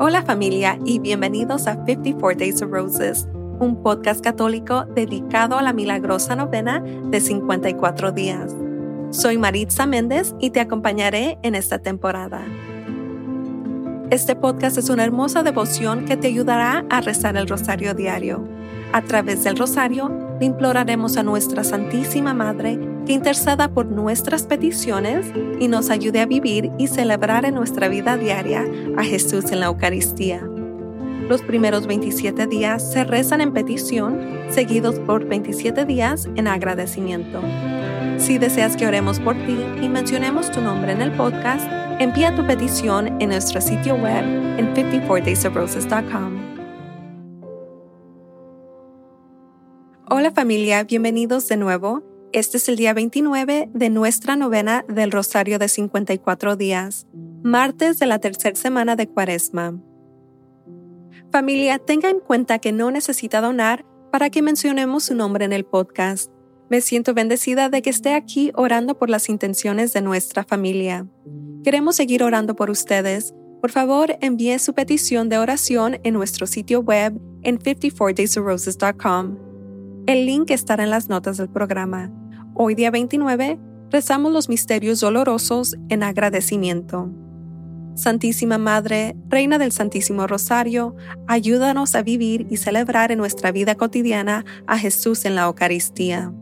Hola familia y bienvenidos a 54 Days of Roses, un podcast católico dedicado a la milagrosa novena de 54 días. Soy Maritza Méndez y te acompañaré en esta temporada. Este podcast es una hermosa devoción que te ayudará a rezar el rosario diario. A través del rosario, le imploraremos a nuestra Santísima Madre que interceda por nuestras peticiones y nos ayude a vivir y celebrar en nuestra vida diaria a Jesús en la Eucaristía. Los primeros 27 días se rezan en petición, seguidos por 27 días en agradecimiento. Si deseas que oremos por ti y mencionemos tu nombre en el podcast, envía tu petición en nuestro sitio web en 54daysofroses.com. Hola familia, bienvenidos de nuevo. Este es el día 29 de nuestra novena del Rosario de 54 días, martes de la tercera semana de Cuaresma. Familia, tenga en cuenta que no necesita donar para que mencionemos su nombre en el podcast. Me siento bendecida de que esté aquí orando por las intenciones de nuestra familia. Queremos seguir orando por ustedes. Por favor, envíe su petición de oración en nuestro sitio web en 54daysofroses.com. El link estará en las notas del programa. Hoy día 29, rezamos los misterios dolorosos en agradecimiento. Santísima Madre, Reina del Santísimo Rosario, ayúdanos a vivir y celebrar en nuestra vida cotidiana a Jesús en la Eucaristía.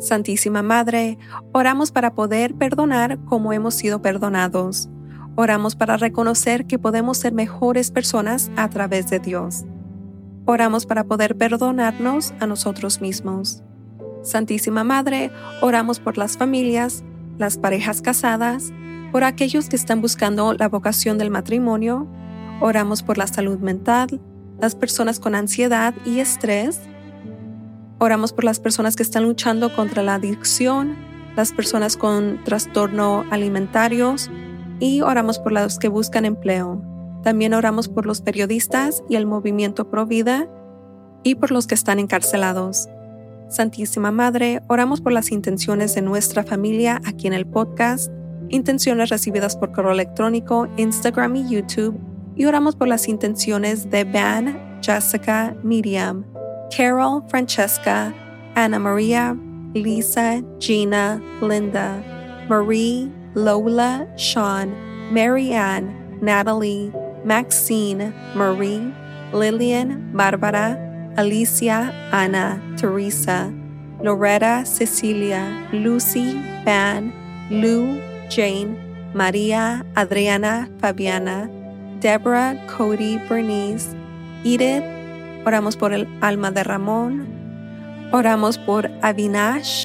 Santísima Madre, oramos para poder perdonar como hemos sido perdonados. Oramos para reconocer que podemos ser mejores personas a través de Dios. Oramos para poder perdonarnos a nosotros mismos. Santísima Madre, oramos por las familias, las parejas casadas, por aquellos que están buscando la vocación del matrimonio, oramos por la salud mental, las personas con ansiedad y estrés, oramos por las personas que están luchando contra la adicción, las personas con trastorno alimentarios y oramos por los que buscan empleo. También oramos por los periodistas y el movimiento Pro Vida y por los que están encarcelados. Santísima Madre, oramos por las intenciones de nuestra familia aquí en el podcast, intenciones recibidas por correo electrónico, Instagram y YouTube, y oramos por las intenciones de Van, Jessica, Miriam, Carol, Francesca, Ana Maria, Lisa, Gina, Linda, Marie, Lola, Sean, Mary Ann, Natalie, Maxine, Marie, Lillian, Bárbara, Alicia, Ana, Teresa, Loretta, Cecilia, Lucy, Van, Lou, Jane, María, Adriana, Fabiana, Deborah, Cody, Bernice, Edith. Oramos por el alma de Ramón. Oramos por Avinash,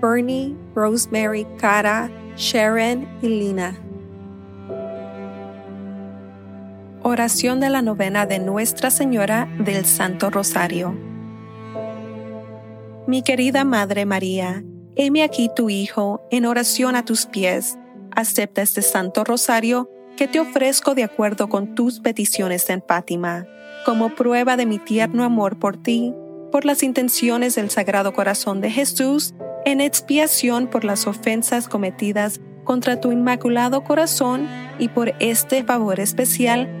Bernie, Rosemary, Cara, Sharon y Lina. Oración de la novena de Nuestra Señora del Santo Rosario. Mi querida Madre María, heme aquí tu Hijo en oración a tus pies. Acepta este Santo Rosario que te ofrezco de acuerdo con tus peticiones en Fátima, como prueba de mi tierno amor por ti, por las intenciones del Sagrado Corazón de Jesús, en expiación por las ofensas cometidas contra tu Inmaculado Corazón y por este favor especial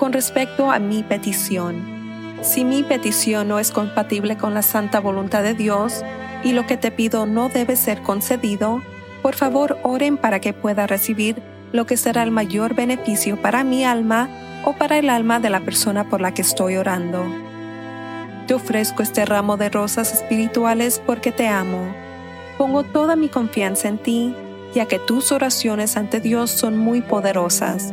con respecto a mi petición. Si mi petición no es compatible con la santa voluntad de Dios y lo que te pido no debe ser concedido, por favor oren para que pueda recibir lo que será el mayor beneficio para mi alma o para el alma de la persona por la que estoy orando. Te ofrezco este ramo de rosas espirituales porque te amo. Pongo toda mi confianza en ti, ya que tus oraciones ante Dios son muy poderosas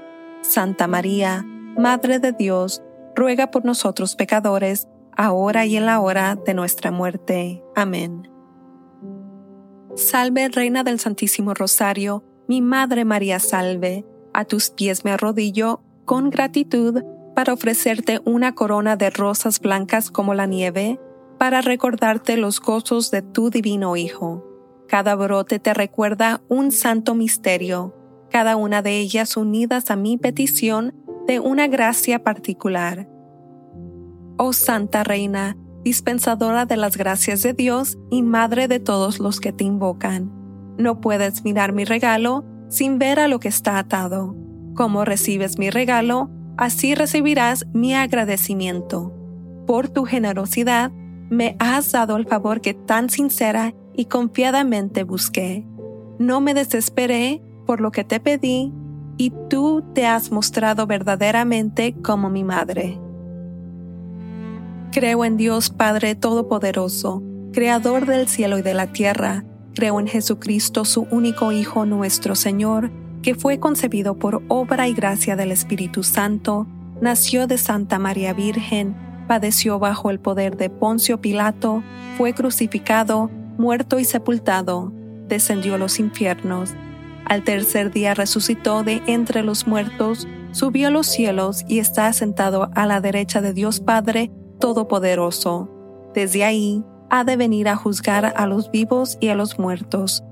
Santa María, Madre de Dios, ruega por nosotros pecadores, ahora y en la hora de nuestra muerte. Amén. Salve, Reina del Santísimo Rosario, mi Madre María salve, a tus pies me arrodillo con gratitud para ofrecerte una corona de rosas blancas como la nieve, para recordarte los gozos de tu divino Hijo. Cada brote te recuerda un santo misterio, cada una de ellas unidas a mi petición de una gracia particular. Oh Santa Reina, dispensadora de las gracias de Dios y Madre de todos los que te invocan. No puedes mirar mi regalo sin ver a lo que está atado. Como recibes mi regalo, así recibirás mi agradecimiento. Por tu generosidad, me has dado el favor que tan sincera y confiadamente busqué. No me desesperé por lo que te pedí, y tú te has mostrado verdaderamente como mi madre. Creo en Dios Padre Todopoderoso, Creador del cielo y de la tierra. Creo en Jesucristo, su único Hijo nuestro Señor, que fue concebido por obra y gracia del Espíritu Santo, nació de Santa María Virgen, padeció bajo el poder de Poncio Pilato, fue crucificado, muerto y sepultado, descendió a los infiernos. Al tercer día resucitó de entre los muertos, subió a los cielos y está sentado a la derecha de Dios Padre Todopoderoso. Desde ahí ha de venir a juzgar a los vivos y a los muertos.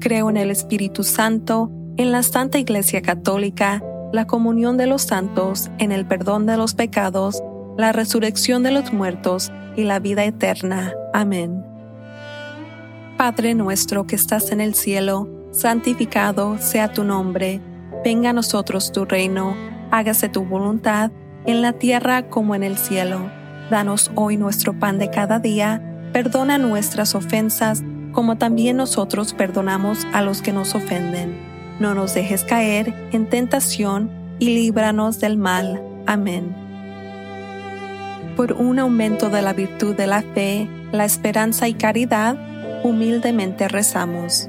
Creo en el Espíritu Santo, en la Santa Iglesia Católica, la comunión de los santos, en el perdón de los pecados, la resurrección de los muertos y la vida eterna. Amén. Padre nuestro que estás en el cielo, santificado sea tu nombre, venga a nosotros tu reino, hágase tu voluntad en la tierra como en el cielo. Danos hoy nuestro pan de cada día, perdona nuestras ofensas, como también nosotros perdonamos a los que nos ofenden. No nos dejes caer en tentación y líbranos del mal. Amén. Por un aumento de la virtud de la fe, la esperanza y caridad, humildemente rezamos.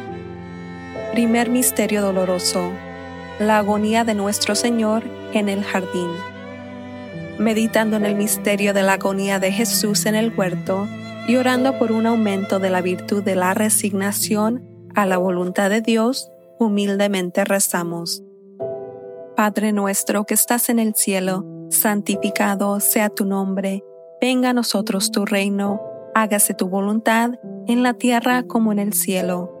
Primer Misterio Doloroso. La agonía de nuestro Señor en el jardín meditando en el misterio de la agonía de Jesús en el huerto y orando por un aumento de la virtud de la resignación a la voluntad de Dios, humildemente rezamos. Padre nuestro que estás en el cielo, santificado sea tu nombre, venga a nosotros tu reino, hágase tu voluntad en la tierra como en el cielo.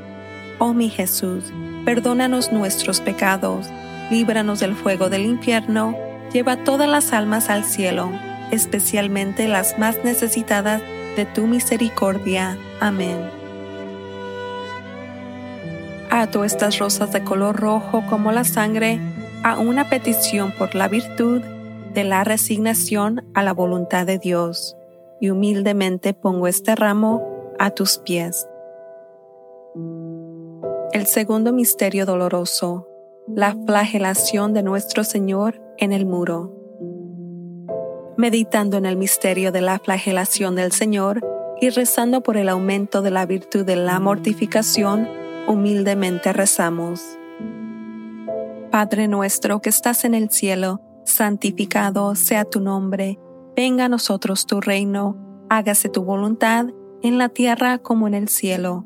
Oh mi Jesús, perdónanos nuestros pecados, líbranos del fuego del infierno, lleva todas las almas al cielo, especialmente las más necesitadas de tu misericordia. Amén. Ato estas rosas de color rojo como la sangre a una petición por la virtud de la resignación a la voluntad de Dios, y humildemente pongo este ramo a tus pies. El segundo misterio doloroso, la flagelación de nuestro Señor en el muro. Meditando en el misterio de la flagelación del Señor y rezando por el aumento de la virtud de la mortificación, humildemente rezamos. Padre nuestro que estás en el cielo, santificado sea tu nombre, venga a nosotros tu reino, hágase tu voluntad en la tierra como en el cielo.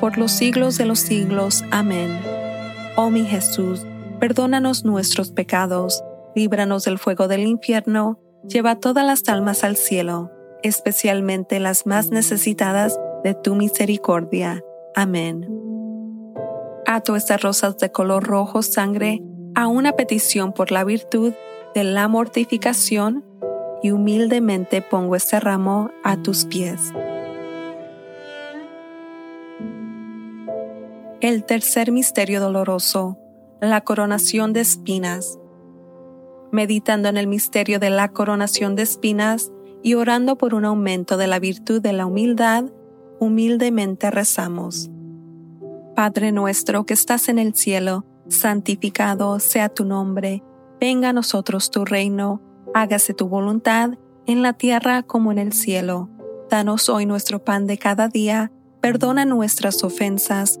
por los siglos de los siglos. Amén. Oh mi Jesús, perdónanos nuestros pecados, líbranos del fuego del infierno, lleva todas las almas al cielo, especialmente las más necesitadas de tu misericordia. Amén. Ato estas rosas de color rojo sangre a una petición por la virtud de la mortificación y humildemente pongo este ramo a tus pies. El tercer misterio doloroso, la coronación de espinas. Meditando en el misterio de la coronación de espinas y orando por un aumento de la virtud de la humildad, humildemente rezamos. Padre nuestro que estás en el cielo, santificado sea tu nombre Venga a nosotros tu reino, hágase tu voluntad, en la tierra como en el cielo. Danos hoy nuestro pan de cada día, perdona nuestras ofensas,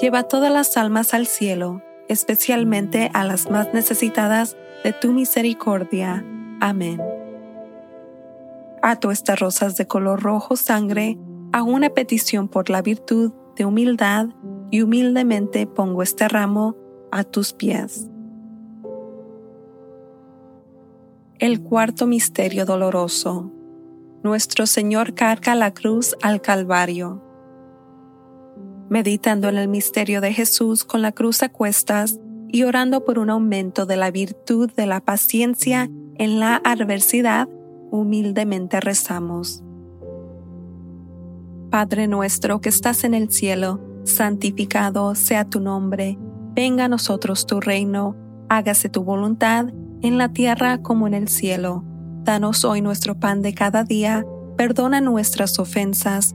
lleva todas las almas al cielo, especialmente a las más necesitadas de tu misericordia. Amén. Ato estas rosas de color rojo sangre a una petición por la virtud de humildad y humildemente pongo este ramo a tus pies. El cuarto misterio doloroso. Nuestro Señor carga la cruz al Calvario. Meditando en el misterio de Jesús con la cruz a cuestas, y orando por un aumento de la virtud de la paciencia en la adversidad, humildemente rezamos. Padre nuestro que estás en el cielo, santificado sea tu nombre, venga a nosotros tu reino, hágase tu voluntad en la tierra como en el cielo. Danos hoy nuestro pan de cada día, perdona nuestras ofensas,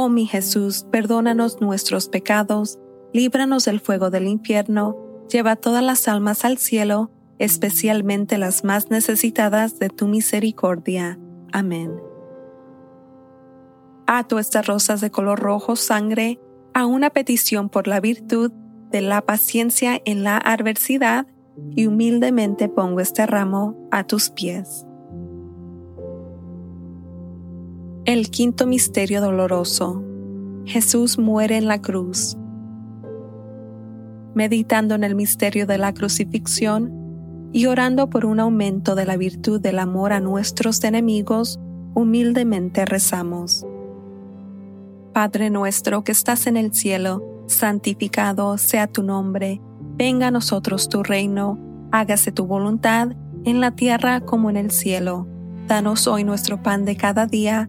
Oh mi Jesús, perdónanos nuestros pecados, líbranos del fuego del infierno, lleva todas las almas al cielo, especialmente las más necesitadas de tu misericordia. Amén. Ato estas rosas de color rojo sangre a una petición por la virtud de la paciencia en la adversidad y humildemente pongo este ramo a tus pies. El quinto misterio doloroso. Jesús muere en la cruz. Meditando en el misterio de la crucifixión, y orando por un aumento de la virtud del amor a nuestros enemigos, humildemente rezamos. Padre nuestro que estás en el cielo, santificado sea tu nombre, venga a nosotros tu reino, hágase tu voluntad en la tierra como en el cielo. Danos hoy nuestro pan de cada día,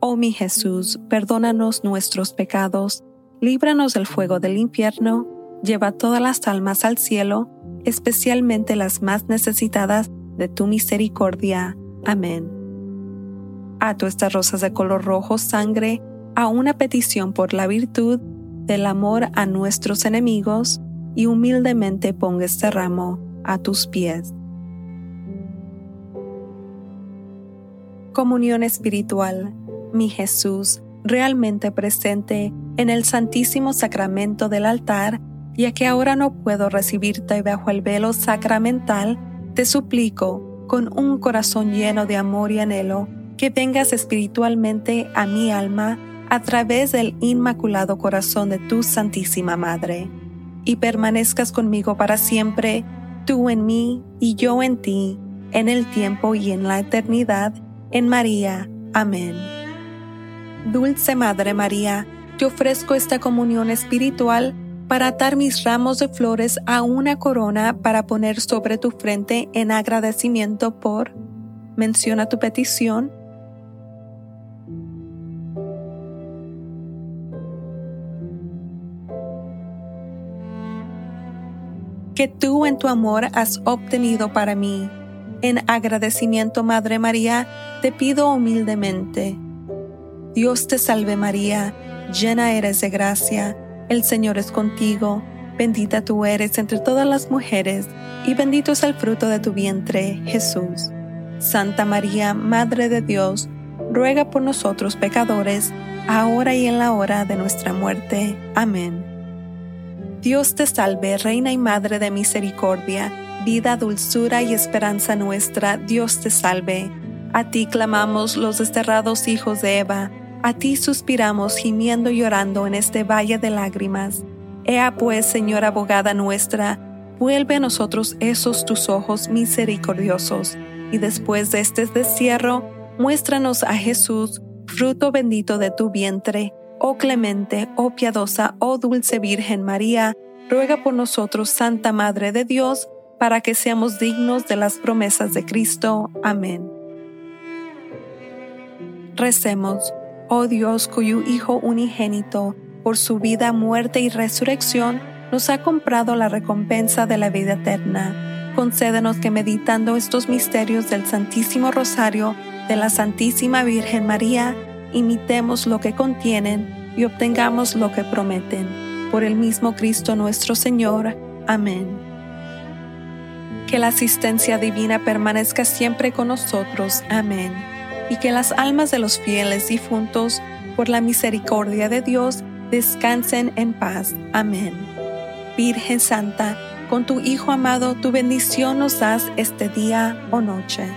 Oh mi Jesús, perdónanos nuestros pecados, líbranos del fuego del infierno, lleva todas las almas al cielo, especialmente las más necesitadas de tu misericordia. Amén. Ato estas rosas de color rojo sangre a una petición por la virtud del amor a nuestros enemigos y humildemente ponga este ramo a tus pies. Comunión espiritual, mi Jesús, realmente presente en el Santísimo Sacramento del altar, ya que ahora no puedo recibirte bajo el velo sacramental, te suplico, con un corazón lleno de amor y anhelo, que vengas espiritualmente a mi alma a través del inmaculado corazón de tu Santísima Madre, y permanezcas conmigo para siempre, tú en mí y yo en ti, en el tiempo y en la eternidad, en María. Amén. Dulce Madre María, te ofrezco esta comunión espiritual para atar mis ramos de flores a una corona para poner sobre tu frente en agradecimiento por, menciona tu petición, que tú en tu amor has obtenido para mí. En agradecimiento, Madre María, te pido humildemente. Dios te salve María, llena eres de gracia, el Señor es contigo, bendita tú eres entre todas las mujeres, y bendito es el fruto de tu vientre, Jesús. Santa María, Madre de Dios, ruega por nosotros pecadores, ahora y en la hora de nuestra muerte. Amén. Dios te salve, Reina y Madre de Misericordia, vida, dulzura y esperanza nuestra, Dios te salve. A ti clamamos los desterrados hijos de Eva, a ti suspiramos gimiendo y llorando en este valle de lágrimas. Ea pues, Señora abogada nuestra, vuelve a nosotros esos tus ojos misericordiosos, y después de este destierro, muéstranos a Jesús, fruto bendito de tu vientre oh clemente, oh piadosa, oh dulce Virgen María, ruega por nosotros, Santa Madre de Dios, para que seamos dignos de las promesas de Cristo. Amén. Recemos, oh Dios, cuyo Hijo unigénito, por su vida, muerte y resurrección, nos ha comprado la recompensa de la vida eterna. Concédenos que meditando estos misterios del Santísimo Rosario de la Santísima Virgen María, imitemos lo que contienen y obtengamos lo que prometen por el mismo Cristo nuestro Señor. Amén. Que la asistencia divina permanezca siempre con nosotros. Amén. Y que las almas de los fieles difuntos, por la misericordia de Dios, descansen en paz. Amén. Virgen Santa, con tu Hijo amado, tu bendición nos das este día o noche.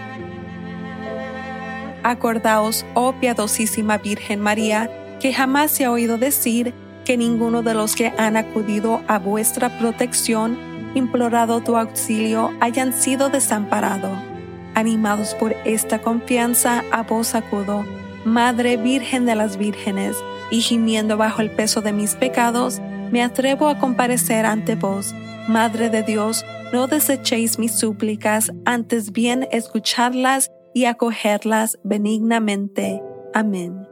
Acordaos, oh piadosísima Virgen María, que jamás se ha oído decir que ninguno de los que han acudido a vuestra protección, implorado tu auxilio, hayan sido desamparados. Animados por esta confianza, a vos acudo, Madre Virgen de las Vírgenes, y gimiendo bajo el peso de mis pecados, me atrevo a comparecer ante vos. Madre de Dios, no desechéis mis súplicas, antes bien escucharlas y acogerlas benignamente. Amén.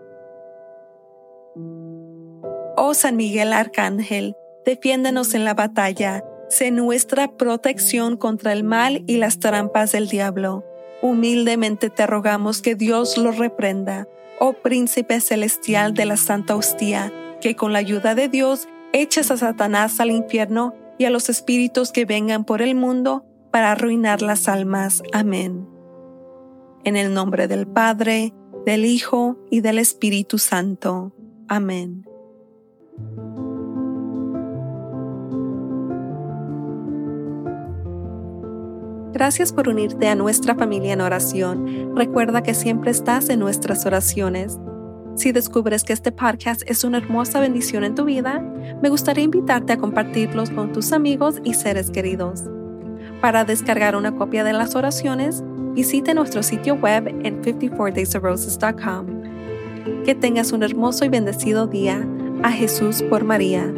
Oh San Miguel Arcángel, defiéndenos en la batalla, sé nuestra protección contra el mal y las trampas del diablo. Humildemente te rogamos que Dios lo reprenda, oh príncipe celestial de la Santa Hostia, que con la ayuda de Dios eches a Satanás al infierno y a los espíritus que vengan por el mundo para arruinar las almas. Amén. En el nombre del Padre, del Hijo y del Espíritu Santo. Amén. Gracias por unirte a nuestra familia en oración. Recuerda que siempre estás en nuestras oraciones. Si descubres que este podcast es una hermosa bendición en tu vida, me gustaría invitarte a compartirlos con tus amigos y seres queridos. Para descargar una copia de las oraciones, visite nuestro sitio web en 54daysofroses.com. Que tengas un hermoso y bendecido día. A Jesús por María.